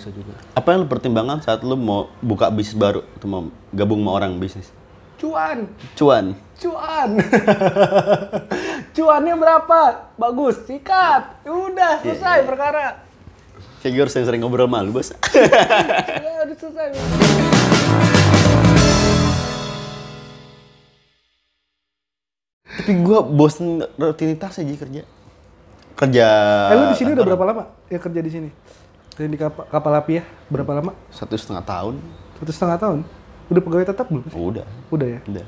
bisa juga. Apa yang lu pertimbangkan saat lu mau buka bisnis baru atau mau gabung sama orang bisnis? Cuan, Cuan. cuan. Cuannya berapa? Bagus, sikat. Udah, selesai perkara. Kayak gue harus sering ngobrol sama lu, Bos. Ya, udah selesai. Tapi gue bosen rutinitas aja kerja. Kerja Eh, lu di sini udah berapa lama ya kerja di sini? Kerja di kapal, kapal api ya? Berapa lama? satu setengah tahun. Satu setengah tahun. Udah pegawai tetap belum? sih? Udah. Udah ya. Udah.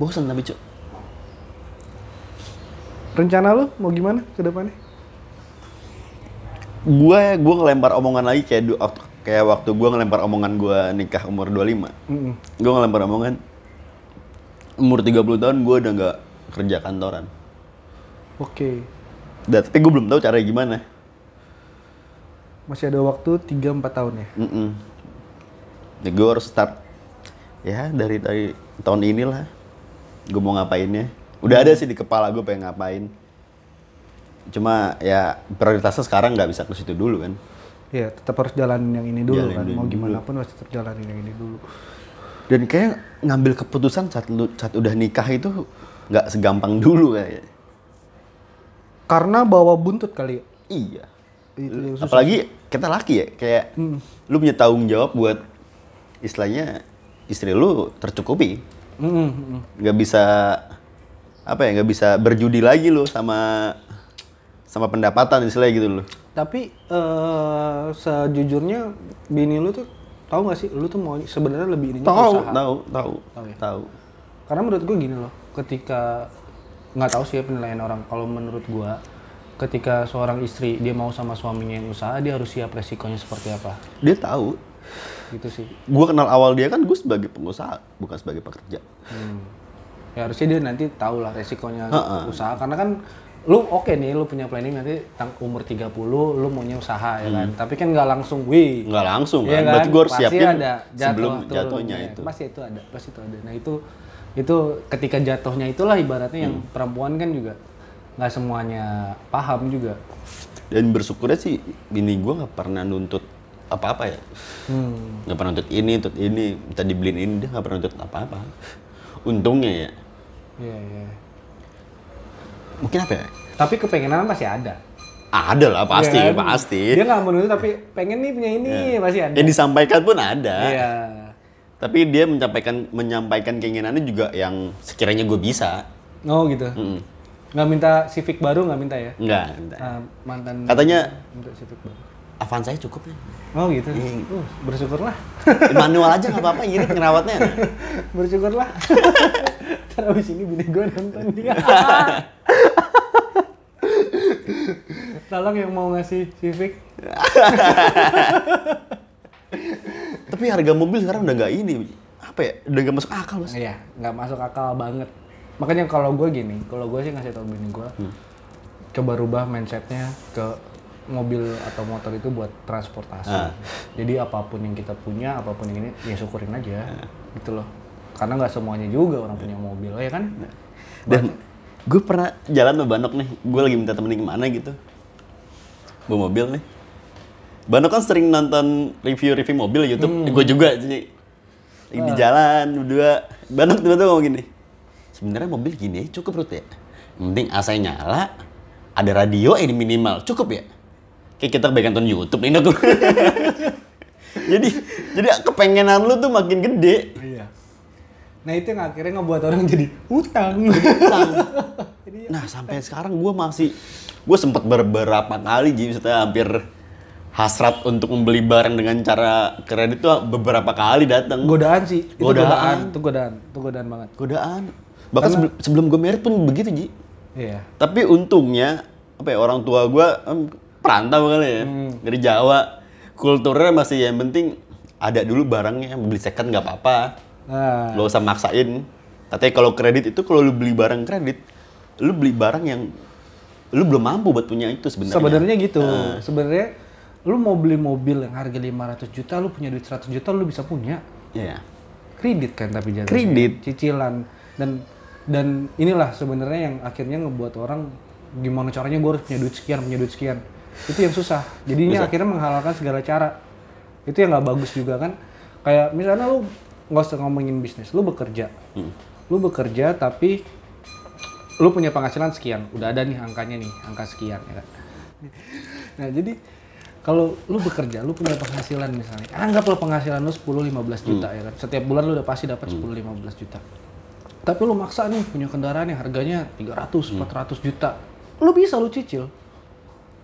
Bosen tapi, Cuk. Rencana lu mau gimana ke depannya? gue gue ngelempar omongan lagi kayak waktu kayak waktu gue ngelempar omongan gue nikah umur 25 Mm-mm. gue ngelempar omongan umur 30 tahun gue udah nggak kerja kantoran Oke. Dan, tapi gue belum tahu caranya gimana Masih ada waktu 3-4 tahun ya? Mm-mm. Ya, gue harus start ya dari dari tahun inilah gue mau ngapainnya udah ada sih di kepala gue pengen ngapain cuma ya prioritasnya sekarang nggak bisa ke situ dulu kan Iya, tetap harus jalanin yang ini dulu Jalanin kan. Mau gimana pun harus tetap jalanin yang ini dulu. dan kayak ngambil keputusan saat lu saat udah nikah itu nggak segampang dulu kayak Karena bawa buntut kali ya. iya Itu yang susah. apalagi kita laki ya kayak lu punya tanggung jawab buat istilahnya istri lu tercukupi Mm-mm, mm-mm. nggak bisa apa ya nggak bisa berjudi lagi lu sama sama pendapatan istilahnya gitu loh Tapi eh sejujurnya bini lu tuh tahu nggak sih lu tuh mau sebenarnya lebih ke tahu tahu tahu Tahu ya? tahu Karena menurut gue gini loh, ketika nggak tahu sih ya penilaian orang. Kalau menurut gua, ketika seorang istri dia mau sama suaminya yang usaha, dia harus siap resikonya seperti apa. dia tahu Gitu sih. gue kenal awal dia kan gue sebagai pengusaha bukan sebagai pekerja Hmm. Ya harusnya dia nanti tahu lah resikonya Ha-ha. usaha karena kan lu oke nih lu punya planning nanti tang- umur 30 lu maunya usaha ya kan. Tapi kan nggak langsung wih. nggak langsung Iya kan berarti gue harus Pasti siapin ada jatuh, sebelum jatuhnya Ya, itu Pasti itu ada, pasti itu ada. Nah itu itu ketika jatuhnya itulah ibaratnya yang Hmm. perempuan kan juga nggak semuanya paham juga. dan bersyukurnya sih bini gue nggak pernah nuntut apa-apa ya Hmm. nggak pernah nuntut ini nuntut ini minta dibeliin ini dia nggak pernah nuntut apa-apa untungnya ya Iya iya. mungkin apa ya Tapi kepengenan pasti ada. ada lah pasti Iya kan? pasti Dia nggak menuntut tapi pengen nih punya ini pasti ada. yang disampaikan pun ada Iya. tapi dia menyampaikan menyampaikan keinginannya juga yang sekiranya gue bisa Oh gitu. Mm-mm. Nggak minta Civic baru nggak minta ya? enggak enggak. Ah, mantan Katanya- minta Civic baru. Avan saya cukup ya Oh gitu. Iya. Uh, bersyukurlah. manual aja nggak apa-apa irit ngerawatnya bersyukurlah. Ntar abis ini bini gue nonton dia. Tolong yang mau ngasih Civic. tapi harga mobil sekarang udah nggak ini apa ya udah nggak masuk akal mas Iya, nggak masuk akal banget. Makanya kalau gue gini, kalau gue sih ngasih tau bini gue, coba rubah mindsetnya ke mobil atau motor itu buat transportasi. Ah. Jadi apa pun yang kita punya, apa pun yang ini, ya syukurin aja, gitu loh. Karena nggak semuanya juga orang punya mobil, ya kan? dan gue pernah jalan sama Banok nih gue lagi minta temenin ke mana gitu. Bawa mobil nih. Banok kan sering nonton review-review mobil YouTube. Gue juga sih. Lagi di jalan berdua. Banok tiba-tiba ngomong gini sebenarnya mobil gini cukup Rut ya yang penting AC nyala ada radio ini minimal cukup ya kayak kita kebaikan nonton YouTube nih Nok. jadi jadi kepengenan lu tuh makin gede Iya. Nah itu yang akhirnya ngebuat orang jadi utang. Nah sampai sekarang gue masih gue sempat beberapa kali jadi maksudnya hampir hasrat untuk membeli barang dengan cara kredit tuh beberapa kali datang godaan sih, itu Godaan. godaan, itu godaan, itu godaan banget. godaan bahkan sebelum, sebelum gue merit pun begitu ji Iya. tapi untungnya apa ya orang tua gue em, perantau kali ya dari Jawa kulturnya masih yang penting ada dulu barangnya beli second nggak apa-apa Nah, lo usah maksain katanya kalau kredit itu kalau lu beli barang kredit lu beli barang yang lu belum mampu buat punya itu sebenarnya sebenarnya gitu. Sebenarnya lu mau beli mobil yang harga 500 juta, lu punya duit 100 juta, lu bisa punya. Iya. Kredit kan tapi jatuhnya. Kredit. Cicilan dan dan inilah sebenarnya yang akhirnya ngebuat orang gimana caranya gue harus punya duit sekian, punya duit sekian. Itu yang susah. Jadinya akhirnya menghalalkan segala cara. itu yang nggak bagus juga kan. Kayak misalnya lu nggak usah ngomongin bisnis lu bekerja. Lu bekerja tapi lu punya penghasilan sekian. Udah ada nih angkanya nih angka sekian ya kan? Nah jadi kalau lu bekerja lu punya penghasilan misalnya anggaplah penghasilan lu 10-15 juta ya kan? Setiap bulan lu udah pasti dapat 10-15 juta tapi lu maksa nih punya kendaraan yang harganya 300 400 juta lu bisa lu cicil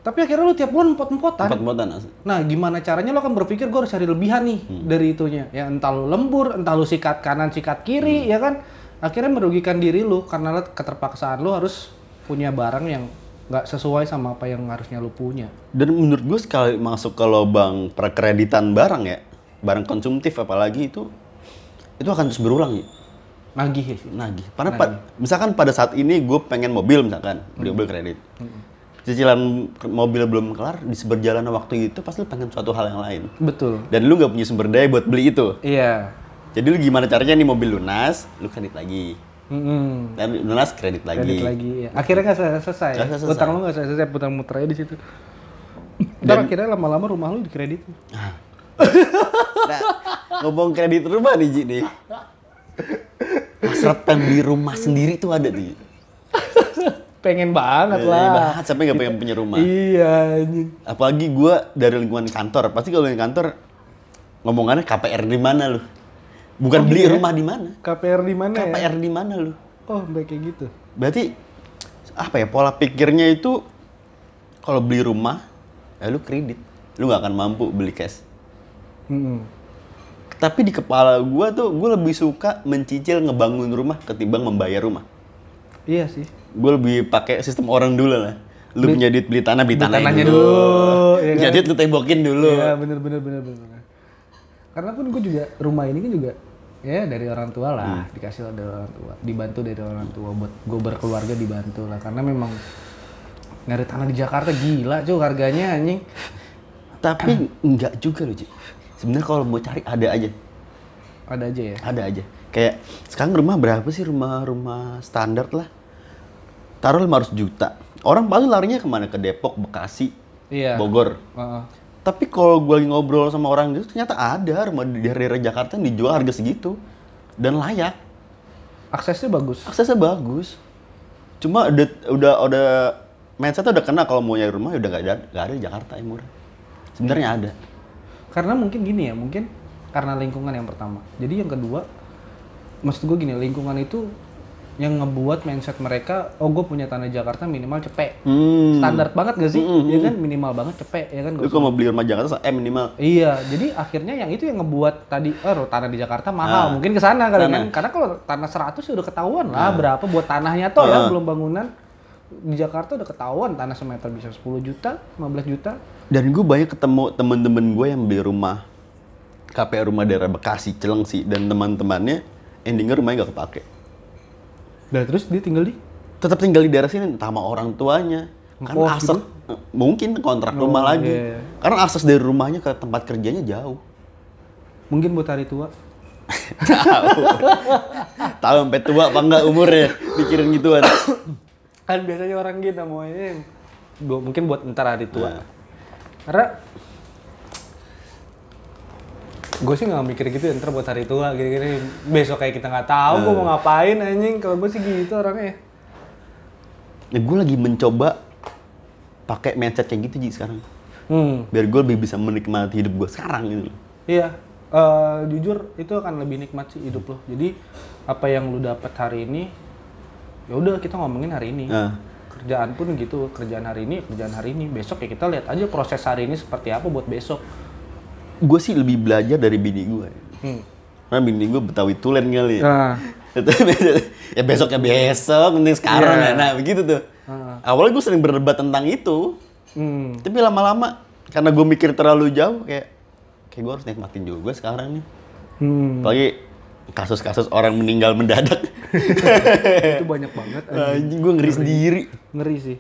tapi akhirnya lu tiap bulan empot-empotan asli. Nah, gimana caranya lo kan berpikir gue harus cari lebihan nih dari itunya. Ya entah lu lembur, entah lu sikat kanan, sikat kiri, ya kan. Akhirnya merugikan diri lu karena keterpaksaan lu harus punya barang yang nggak sesuai sama apa yang harusnya lu punya. Dan menurut gue sekali masuk ke lubang perkreditan barang ya, barang konsumtif apalagi itu itu akan terus berulang ya. Nagih ya sih. Nagih. Karena pa- misalkan pada saat ini gue pengen mobil misalkan, beli mobil kredit. Cicilan mobil belum kelar, di seberjalan waktu itu pasti lu pengen suatu hal yang lain. Betul. Dan lu nggak punya sumber daya buat beli itu. Iya. Jadi lu gimana caranya nih mobil lunas, lu kredit lagi. Mm-mm. Dan lunas kredit lagi. Kredit lagi. Ya. Akhirnya nggak selesai. selesai. Utang lu nggak selesai, selesai putar muter aja di situ. Dan akhirnya lama-lama rumah lu dikredit. Nah, ngomong kredit rumah nih Ji nih. Hasrat pengen beli rumah sendiri tuh ada nih. Pengen banget Eh, lah. banget sampai nggak pengen punya rumah. Iya. Apalagi gua dari lingkungan kantor, pasti kalau di kantor ngomongannya KPR di mana lu? Bukan beli rumah di mana? KPR di mana ya? KPR di mana lu? Oh, baik kayak gitu. Berarti apa ya pola pikirnya itu kalau beli rumah ya lu kredit, lu nggak akan mampu beli cash. Mm-mm. Tapi di kepala gua tuh gua lebih suka mencicil ngebangun rumah ketimbang membayar rumah. Iya sih. Gue lebih pakai sistem orang dulu lah. Lu punya duit beli tanah, beli, Beli tanahnya tanahnya dulu. dulu, ya kan? duit lu tembokin dulu. Iya, bener bener bener bener. Karena pun gue juga rumah ini kan juga ya dari orang tua lah, dikasih dari orang tua, dibantu dari orang tua buat gue berkeluarga dibantu lah. Karena memang nyari tanah di Jakarta gila cuy harganya anjing. Tapi enggak juga loh, Ci. Sebenarnya kalau mau cari ada aja. Ada aja ya. Ada aja. Kayak sekarang rumah berapa sih rumah-rumah standar lah? Taruh 500 juta. Orang paling larinya ke mana? Ke Depok, Bekasi, Iya. Bogor. Heeh. Tapi kalau gue lagi ngobrol sama orang itu ternyata ada rumah di daerah Jakarta yang dijual harga segitu dan layak. Aksesnya bagus. Aksesnya bagus. Cuma udah udah udah mindsetnya udah kena kalau mau nyari rumah ya udah gak ada gak ada di Jakarta yang murah. Sebenarnya ada. Karena mungkin gini ya, mungkin karena lingkungan yang pertama. Jadi yang kedua, maksud gue gini, lingkungan itu yang ngebuat mindset mereka, oh gue punya tanah Jakarta minimal cepet. Hmm. Standar banget gak sih? Ya kan minimal banget cepet, ya kan? Kalau mau beli rumah Jakarta eh minimal Iya, jadi akhirnya yang itu yang ngebuat tadi oh tanah di Jakarta mahal. Ah. Mungkin ke sana kali kan. Karena kalau tanah 100 ya udah ketahuan lah berapa buat tanahnya tuh ya, Ah. belum bangunan. Di Jakarta udah ketahuan tanah semeter bisa 10 juta, 15 juta. Dan gue banyak ketemu temen-temen gue yang beli rumah KPR rumah daerah Bekasi, Cilengsi dan teman-temannya endingnya rumahnya gak kepake. Dan terus dia tinggal di Tetap tinggal di daerah sini sama orang tuanya. Karena Ngekos akses eh, mungkin kontrak rumah lagi. iya. Karena akses dari rumahnya ke tempat kerjanya jauh. mungkin buat hari tua. Tahu. Tahu sampai tua apa enggak umurnya mikirin gituan. Kan biasanya orang gitu maunya bu- mungkin buat ntar hari tua. Nah. Karena gue sih nggak mikir gitu ya, ntar buat hari tua gini-gini besok kayak kita nggak tahu gue mau ngapain anjing kalau gue sih gitu orangnya Ya, gue lagi mencoba pakai mindset kayak gitu Ji sekarang. hmm Biar gue lebih bisa menikmati hidup gue sekarang gitu. loh. Iya, eh, jujur itu akan lebih nikmat sih hidup lo. Jadi apa yang lu dapat hari ini, ya udah kita ngomongin hari ini. Nah. Kerjaan pun gitu, kerjaan hari ini, kerjaan hari ini. Besok ya kita lihat aja proses hari ini seperti apa buat besok. Gue sih lebih belajar dari bini gue. Hmm. Karena bini gue betawi tulen kali ya. Nah, ya besok ya besok, penting sekarang Iya. ya. Nah begitu tuh. Awalnya gue sering berdebat tentang itu. hmm. Tapi lama-lama karena gue mikir terlalu jauh kayak kayak gue harus nikmatin juga sekarang nih. Hmm. Apalagi kasus-kasus orang meninggal mendadak. itu banyak banget. Anjing gue ngeri sendiri. Ngeri sih,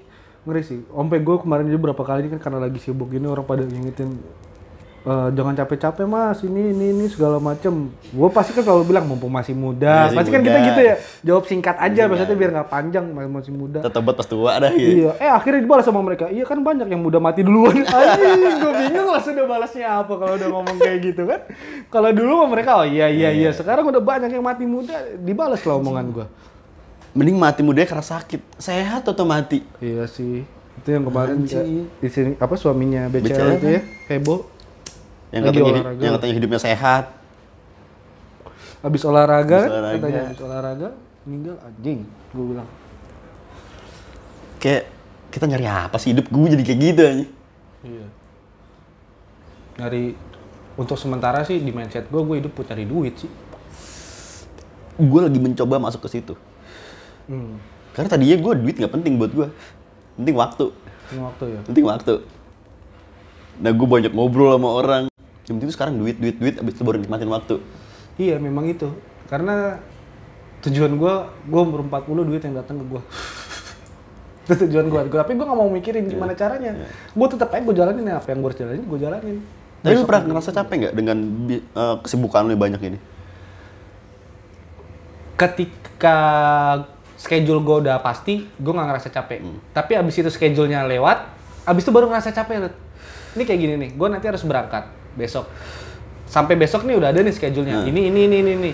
ngeri sih. Sampai gue kemarin juga berapa kali ini kan karena lagi sibuk gini orang pada ngingetin "Eh, jangan capek-capek mas ini ini ini segala macem gue pasti kan selalu bilang mumpung masih muda Masih pasti kan kita muda. gitu ya jawab singkat aja maksudnya biar nggak panjang masih masih muda Tetap buat pas tua dah gitu. Iya, eh akhirnya dibalas sama mereka. Iya kan banyak yang muda mati duluan. Anjing, gue bingung lah sudah balasnya apa kalau udah ngomong kayak gitu kan. Kalau dulu mah mereka oh iya iya iya. Sekarang udah banyak yang mati muda, dibalas lah omongan gue. Mending mati muda karena sakit. Sehat atau mati? Iya sih. Itu yang kemarin ya, di sini apa suaminya BCL BCL itu ya, Hebo. Yang Lagi katanya, olahraga. yang katanya hidupnya sehat. Habis olahraga, Habis kan, olahraga. katanya habis olahraga meninggal anjing. Gue bilang. Kayak kita nyari apa sih hidup gue jadi kayak gitu aja. Iya. Dari untuk sementara sih di mindset gue, gue hidup buat cari duit sih. Gue lagi mencoba masuk ke situ. Hmm. Karena tadinya gue duit nggak penting buat gue. Penting waktu. Ini waktu ya. Penting waktu. Nah gue banyak ngobrol sama orang. Yang penting tuh sekarang duit, duit, duit. Abis itu baru nikmatin waktu. Iya memang itu. Karena tujuan gua, gua umur 40 duit yang datang ke gua. itu tujuan gua. Gua- Tapi gua nggak mau mikirin gimana caranya. Gua tetap aja gua jalanin apa yang gua harus jalanin, gua jalanin. Tapi lu pernah ngerasa capek nggak dengan eh, kesibukan lu yang banyak ini? Ketika schedule gua udah pasti, gua nggak ngerasa capek. Tapi abis itu schedule-nya lewat, abis itu baru ngerasa capek. Ini kayak gini nih, gua nanti harus berangkat besok. Sampai besok nih udah ada nih schedule-nya. Ini, ini, ini, ini, ini.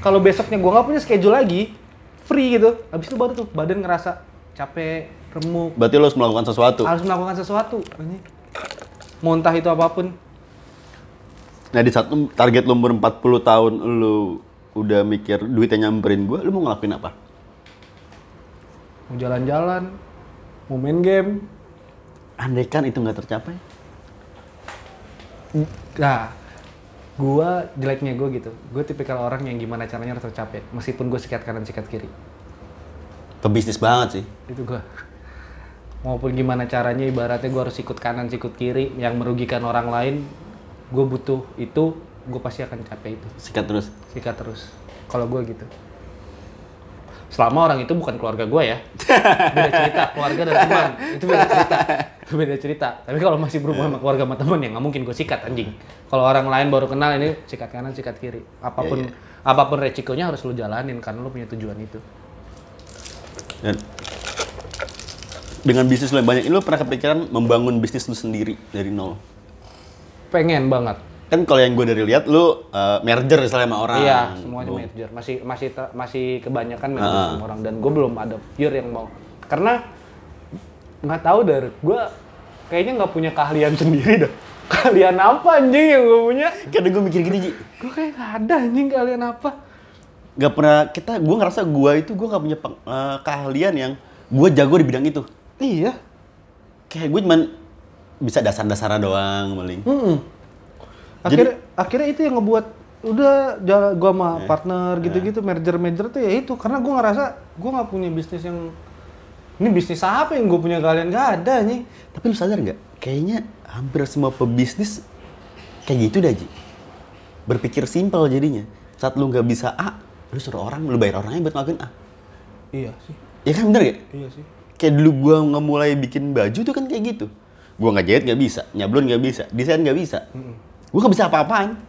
Kalau besoknya gua nggak punya schedule lagi, free gitu. Abis itu baru tuh badan ngerasa capek, remuk, Berarti lu harus melakukan sesuatu. harus melakukan sesuatu. Ini. Mau entah itu apa pun. Nah di saat target lu umur 40 tahun lu udah mikir duitnya nyamperin gue, lu mau ngelakuin apa? Mau jalan-jalan, mau main game. Andai kan itu nggak tercapai? Nah, gua jeleknya gue gitu. Gue tipikal orang yang gimana caranya harus tercapai. Meskipun gue sikat kanan, sikat kiri. Pebisnis banget sih. Itu gua. Maupun gimana caranya, ibaratnya gue harus ikut kanan, ikut kiri, yang merugikan orang lain, gue butuh itu, gue pasti akan capai itu. Sikat terus. Sikat terus. Kalau gue gitu. Selama orang itu bukan keluarga gue ya. Beda cerita, keluarga dan teman. Itu beda cerita. Itu beda cerita. Tapi kalau masih berhubungan sama keluarga sama teman ya nggak mungkin gue sikat anjing. Kalau orang lain baru kenal ini sikat kanan, sikat kiri. Apa pun Iya, apa pun resikonya harus lu jalanin karena lu punya tujuan itu. Dan dengan bisnis lu yang banyak ini lu pernah kepikiran membangun bisnis lu sendiri dari nol? Pengen banget. Kan kalau yang gue dari lihat lu uh, merger misalnya sama orang. Iya, semuanya Lu- manajer. Masih masih masih kebanyakan manajer Ah. sama orang dan gue belum ada pure yang mau. Karena nggak tahu dari gue kayaknya nggak punya keahlian sendiri dah. Keahlian apa anjing yang gue punya? Kadang gue mikir gini, Ji. Gue kayak nggak ada anjing keahlian apa. Gak pernah, kita, gue ngerasa gue itu gue gak punya peng- uh, keahlian yang gue jago di bidang itu. Iya. Kayak gue cuman bisa dasar-dasarnya doang paling. Mm-mm. Akhirnya akhirnya itu yang ngebuat udah jalan gua sama Iya. partner gitu-gitu merger merger tuh ya itu karena gua ngerasa gua nggak punya bisnis yang ini bisnis apa yang gue punya kalian nggak ada nih Tapi lu sadar nggak? Kayaknya hampir semua pebisnis kayak gitu dah, Ji. Berpikir simpel jadinya. Saat lu nggak bisa A, lu suruh orang, lu bayar orangnya buat ngelakuin A. iya sih Ya kan bener gak? iya sih Kayak dulu gua ngemulai bikin baju tuh kan kayak gitu. Gua nggak jahit nggak bisa, nyablon nggak bisa, desain nggak bisa. Gua nggak bisa apa-apaan.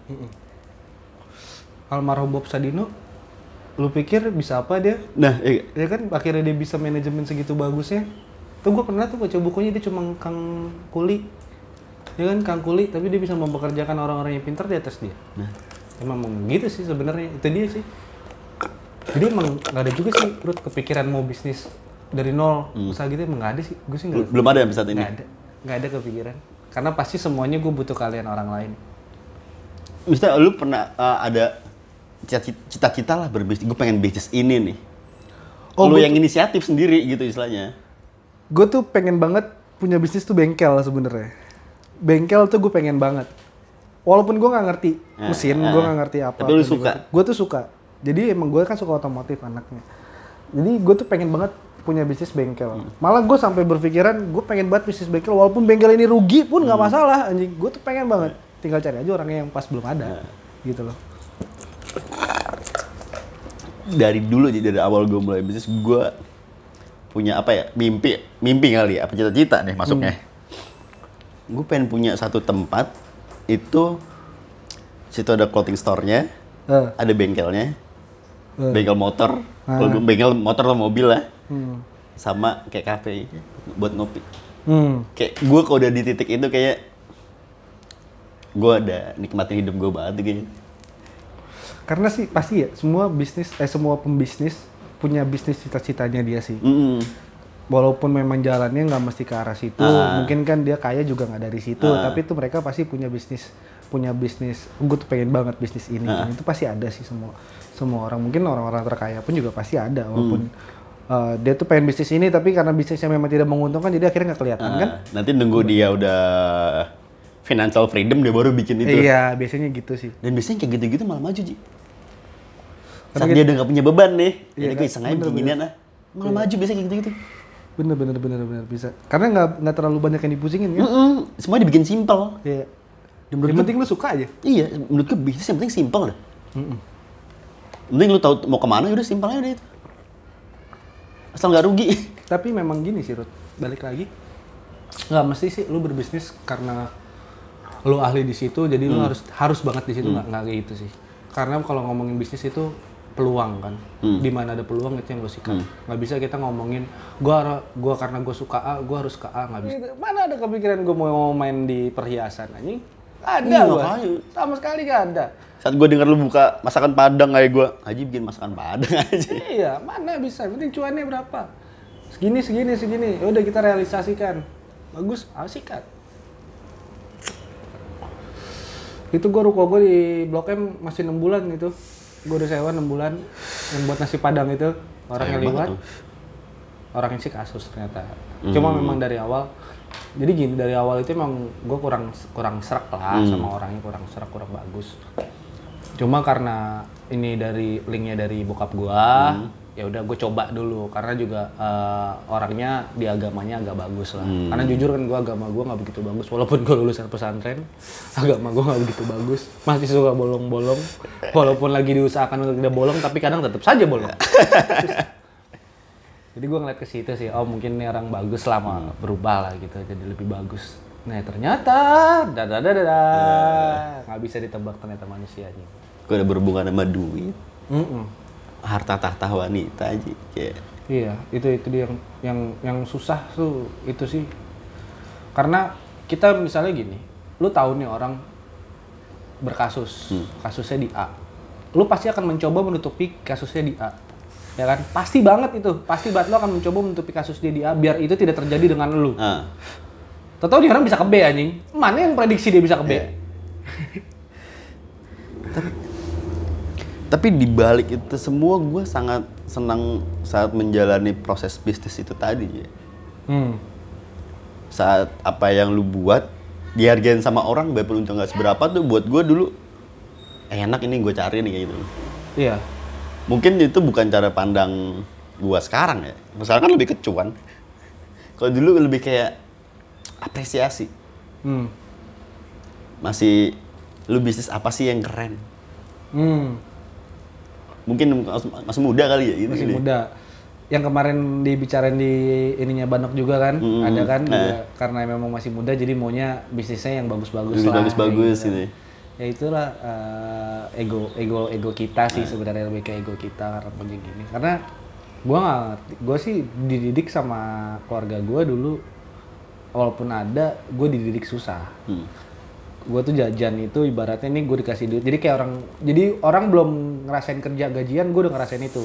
almarhum Bob Sadino lu pikir bisa apa dia? Nah, ya, ya kan akhirnya dia bisa manajemen segitu bagusnya. Tuh gue pernah tuh baca bukunya dia cuma kang kuli. Ya kan kang kuli tapi dia bisa mempekerjakan orang-orang yang pintar di atas dia. Nah, emang gitu sih sebenarnya itu dia sih. Jadi emang nggak ada juga sih Ruth kepikiran mau bisnis dari nol. Usaha gitu emang nggak ada sih. Gue sih nggak belum ada sampai saat ini. nggak ada. Nggak ada kepikiran. Karena pasti semuanya gue butuh kalian orang lain Misalnya lu pernah uh, ada cita- cita-cita lah berbisnis, gue pengen bisnis ini nih. Oh, lu yang inisiatif sendiri gitu istilahnya. gue tuh pengen banget punya bisnis tuh bengkel sebenarnya bengkel tuh gue pengen banget walaupun gue nggak ngerti Ah, mesin ah. gue nggak ngerti apa Tapi lu suka? gue tuh suka jadi emang gue kan suka otomotif anaknya jadi gue tuh pengen banget punya bisnis bengkel Hmm. malah gue sampai berpikiran gue pengen banget bisnis bengkel walaupun bengkel ini rugi pun Hmm. nggak masalah anjing gue tuh pengen banget tinggal cari aja orangnya yang pas belum ada Ah. gitu loh Dari dulu jadi dari awal gue mulai bisnis gue punya apa ya mimpi mimpi kali ya apa cita-cita nih masuknya. Gue pengen punya satu tempat itu situ ada clothing store-nya, Eh, ada bengkelnya, eh. bengkel motor, Ah. kalau bengkel motor atau mobil lah, Hmm. sama kayak kafe buat ngopi. Hmm. Kayak gue kalau udah di titik itu kayak gue ada nikmatin hidup gue banget kayaknya. Karena sih pasti ya semua bisnis eh semua pembisnis punya bisnis cita-citanya dia sih. Mm-mm. Walaupun memang jalannya nggak mesti ke arah situ, Ah. mungkin kan dia kaya juga nggak dari situ, Ah. tapi itu mereka pasti punya bisnis punya bisnis. Gue tuh pengen banget bisnis ini. Ah. Itu pasti ada sih semua semua orang. Mungkin orang-orang terkaya pun juga pasti ada walaupun uh, dia tuh pengen bisnis ini tapi karena bisnisnya memang tidak menguntungkan jadi akhirnya nggak kelihatan kan? Ah, nanti nunggu dia udah financial freedom dia baru bikin itu. Iya, biasanya gitu sih. Dan biasanya kayak gitu-gitu malah maju, Ji. Saat kita- dia udah gak punya beban nih, Iya jadi kan? gue iseng aja bikin ginian ah. Malah maju biasanya kayak gitu-gitu. Bener bener bener bener bisa. Karena nggak nggak terlalu banyak yang dipusingin kan? Mm-mm, Semua dibikin simpel. Iya. Dan menurut Yang penting lu suka aja. Iya, menurut gue bisnis yang penting simpel dah. Yang Penting lu tahu mau ke mana udah simpel aja udah itu. Asal nggak rugi. Tapi memang gini sih, Rut. Balik lagi. Nggak mesti sih lu berbisnis karena lu ahli di situ, jadi lu harus harus banget di situ nggak nggak kayak gitu sih. Karena kalau ngomongin bisnis itu peluang kan. Di mana ada peluang itu yang lu sikat. Nggak bisa kita ngomongin gua gua karena gua suka A, gua harus ke A nggak bisa. Mana ada kepikiran gua mau main di perhiasan anjing? Ada Iya, gua. Sama sekali nggak ada. Saat gue denger lu buka masakan Padang kayak gue, Haji bikin masakan Padang aja. Iya, mana bisa? Penting cuannya berapa? Segini, segini, segini. Ya udah kita realisasikan. Bagus, ayo sikat. Itu gua ruko gua di Blok M masih 6 bulan itu. Gua udah sewa 6 bulan yang buat nasi padang itu. Orang yang lewat. Orangnya sih kasus ternyata. Cuma memang dari awal jadi gini dari awal itu emang gue kurang kurang serak lah sama orangnya kurang serak kurang bagus cuma karena ini dari linknya dari bokap gua ya udah gue coba dulu. Karena juga eh, orangnya di agamanya agak bagus lah. Karena jujur kan gua agama gua nggak begitu bagus. Walaupun gue lulusan pesantren agama gua nggak begitu bagus. Masih suka bolong-bolong. Walaupun lagi diusahakan untuk tidak bolong tapi kadang tetap saja bolong. Jadi gue ngeliat ke situ sih oh mungkin ini orang bagus lah mau berubah lah gitu jadi lebih bagus. Nah ternyata dadah dadah nggak bisa ditebak ternyata manusianya. Gue udah berhubungan sama duit, Mm-mm. Harta tahta wanita aja. Kayak Iya, itu itu dia yang yang yang susah tuh itu sih. Karena kita misalnya gini, lu tahu nih orang berkasus, kasusnya di A. Lu pasti akan mencoba menutupi kasusnya di A. Ya kan? Pasti banget itu. Pasti banget lu akan mencoba menutupi kasus dia di A biar itu tidak terjadi dengan lu. ah, Tahu nih orang bisa ke B anjing. Mana yang prediksi dia bisa ke B? Tapi di balik itu semua gue sangat senang saat menjalani proses bisnis itu tadi ya. Hmm. Saat apa yang lu buat dihargain sama orang walaupun untung nggak seberapa tuh buat gue dulu eh, enak ini gue cari nih kayak gitu. Iya. Mungkin itu bukan cara pandang gua sekarang ya. Sekarang kan lebih ke cuan. Kalau dulu lebih kayak apresiasi. Hmm. Masih lu bisnis apa sih yang keren? Hmm. Mungkin masih, muda kali ya gitu masih sih. muda. Yang kemarin dibicarain di ininya Banok juga kan, Mm, ada kan nah. juga karena memang masih muda jadi maunya bisnisnya yang bagus-bagus Lebih lah. bagus-bagus gitu. Ya itulah eh, ego ego ego kita sih sebenarnya lebih ke ego kita karena begini gini. Karena gua nggak ngerti, gua sih dididik sama keluarga gua dulu walaupun ada, gue dididik susah Hmm. Gue tuh jajan itu ibaratnya ini gue dikasih duit. Jadi kayak orang jadi orang belum ngerasain kerja gajian gue udah ngerasain itu.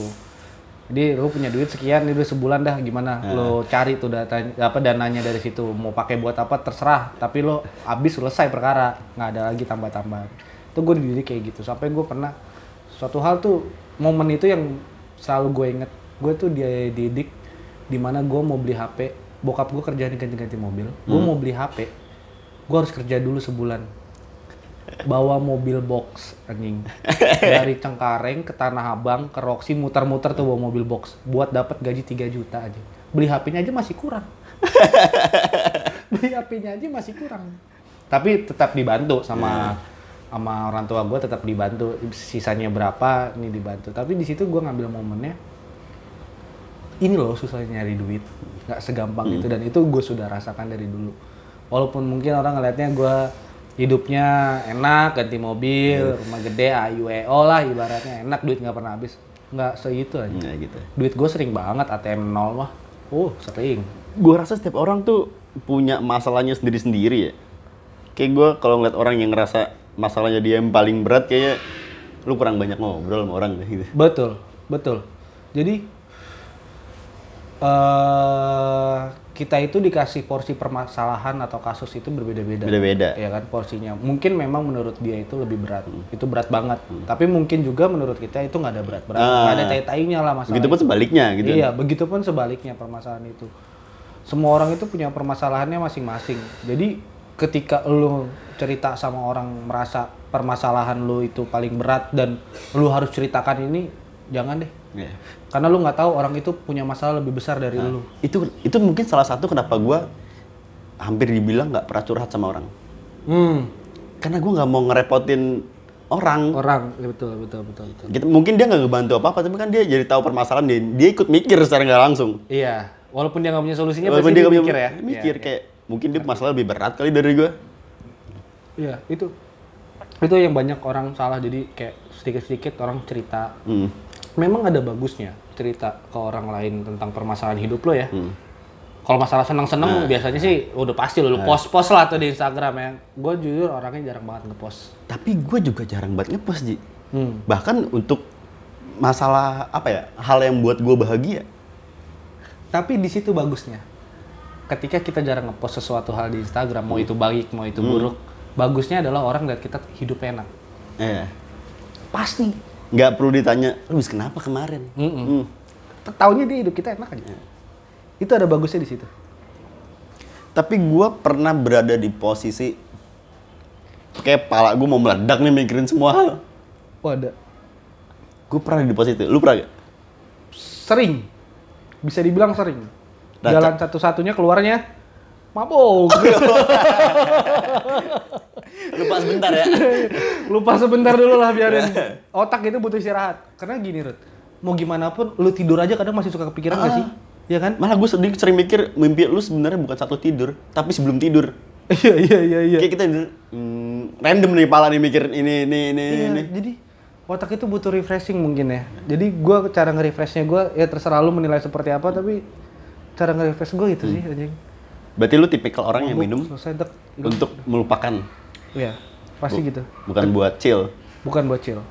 Jadi lu punya duit sekian udah sebulan dah gimana? Lo cari tuh data apa dananya dari situ. Mau pakai buat apa terserah. Tapi lo habis selesai perkara. Nggak ada lagi tambah-tambahan. Itu gue dididik kayak gitu. Sampai gue pernah suatu hal tuh momen itu yang selalu gue inget gue tuh dia didik di mana gue mau beli HP bokap gue kerjaan ganti-ganti mobil. Gue mau beli HP gue harus kerja dulu sebulan. Bawa mobil box anjing. Dari Cengkareng ke Tanah Abang ke Roxy muter-muter tuh bawa mobil box. Buat dapat gaji 3 juta aja. Beli HP-nya aja masih kurang. Beli HP-nya aja masih kurang. Tapi tetap dibantu sama sama orang tua gue tetap dibantu. Sisanya berapa ini dibantu. Tapi di situ gue ngambil momennya ini loh susahnya nyari duit. Nggak segampang itu. Dan itu gue sudah rasakan dari dulu walaupun mungkin orang ngelihatnya gue hidupnya enak, ganti mobil, rumah gede, AIUEO lah ibaratnya enak, duit nggak pernah habis. Nggak segitu aja. Nah, gitu. Duit gue sering banget ATM nol mah. Oh, sering. gue rasa setiap orang tuh punya masalahnya sendiri-sendiri ya. Kayak gue kalau ngeliat orang yang ngerasa masalahnya dia yang paling berat kayaknya lu kurang banyak ngobrol sama orang gitu. Betul, betul. Jadi eh kita itu dikasih porsi permasalahan atau kasus itu berbeda-beda. Beda-beda. Ya kan porsinya. Mungkin memang menurut dia itu lebih berat. Itu berat banget. Tapi mungkin juga menurut kita itu nggak ada berat-berat. Ah. Nggak ada tai-tainya lah masalah. Begitupun itu. sebaliknya gitu. Iya, begitupun sebaliknya permasalahan itu. Semua orang itu punya permasalahannya masing-masing. Jadi ketika lu cerita sama orang merasa permasalahan lu itu paling berat dan lu harus ceritakan ini, jangan deh. Iya. Karena lu nggak tahu orang itu punya masalah lebih besar dari lu. Itu itu mungkin salah satu kenapa gue hampir dibilang nggak pernah curhat sama orang. Hmm. Karena gue nggak mau ngerepotin orang. Orang, ya betul, betul, betul, betul. Gitu, mungkin dia nggak ngebantu apa-apa, tapi kan dia jadi tahu permasalahan dia, dia ikut mikir secara nggak langsung. Iya, walaupun dia nggak punya solusinya, Walaupun pasti dia dia mikir ya. Mikir Iya, kayak mungkin dia masalah lebih berat kali dari gue. Iya, itu. Itu yang banyak orang salah. Jadi kayak sedikit-sedikit orang cerita. Hmm. Memang ada bagusnya cerita ke orang lain tentang permasalahan hidup lo ya. Hmm. Kalau masalah senang-senang biasanya sih udah pasti lo, lo post-post lah tuh di Instagram ya. Gue jujur orangnya jarang banget ngepost. Tapi gue juga jarang banget ngepost Ji. Hmm. Bahkan untuk masalah apa ya hal yang buat gue bahagia. Tapi di situ bagusnya. Ketika kita jarang ngepost sesuatu hal di Instagram, mau itu baik, mau itu buruk, bagusnya adalah orang lihat kita hidup enak. Eh, Pasti. Nggak perlu ditanya, lu habis kenapa kemarin? Mm-mm. Hmm. Taunya dia hidup kita enak aja. Itu ada bagusnya di situ. Tapi gue pernah berada di posisi kayak pala gue mau meledak nih mikirin semua hal. Oh ada. Gue pernah di posisi itu. Lu pernah gak? Sering. Bisa dibilang sering. Nah, Jalan satu-satunya keluarnya mabok. Lupa sebentar ya. Lupa sebentar dulu lah biarin. Otak itu butuh istirahat. Karena gini, Rut. Mau gimana pun, lu tidur aja kadang masih suka kepikiran nggak sih? Iya kan? Malah gue sering, sering mikir mimpi lu sebenarnya bukan satu tidur, tapi sebelum tidur. Iya, iya, iya, iya. Kayak kita hmm, random nih pala nih mikir ini ini ini Iya, ini. jadi otak itu butuh refreshing mungkin ya. Jadi gua cara nge-refreshnya gua ya terserah lu menilai seperti apa tapi cara nge-refresh gua itu sih anjing. Berarti lu tipikal orang yang minum selesai dek. untuk melupakan, Iya, pasti gitu. bukan buat chill. Bukan buat chill.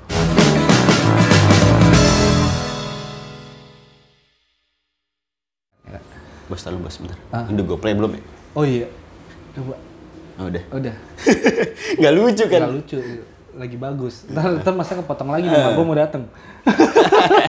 Bos, tahu bos sebentar. Ah. Udah gue play belum ya? Oh iya. Coba. Oh, udah. Udah. Nggak lucu kan? Nggak lucu. Lagi bagus. Ntar, ntar masa kepotong lagi, nih, gua mau dateng.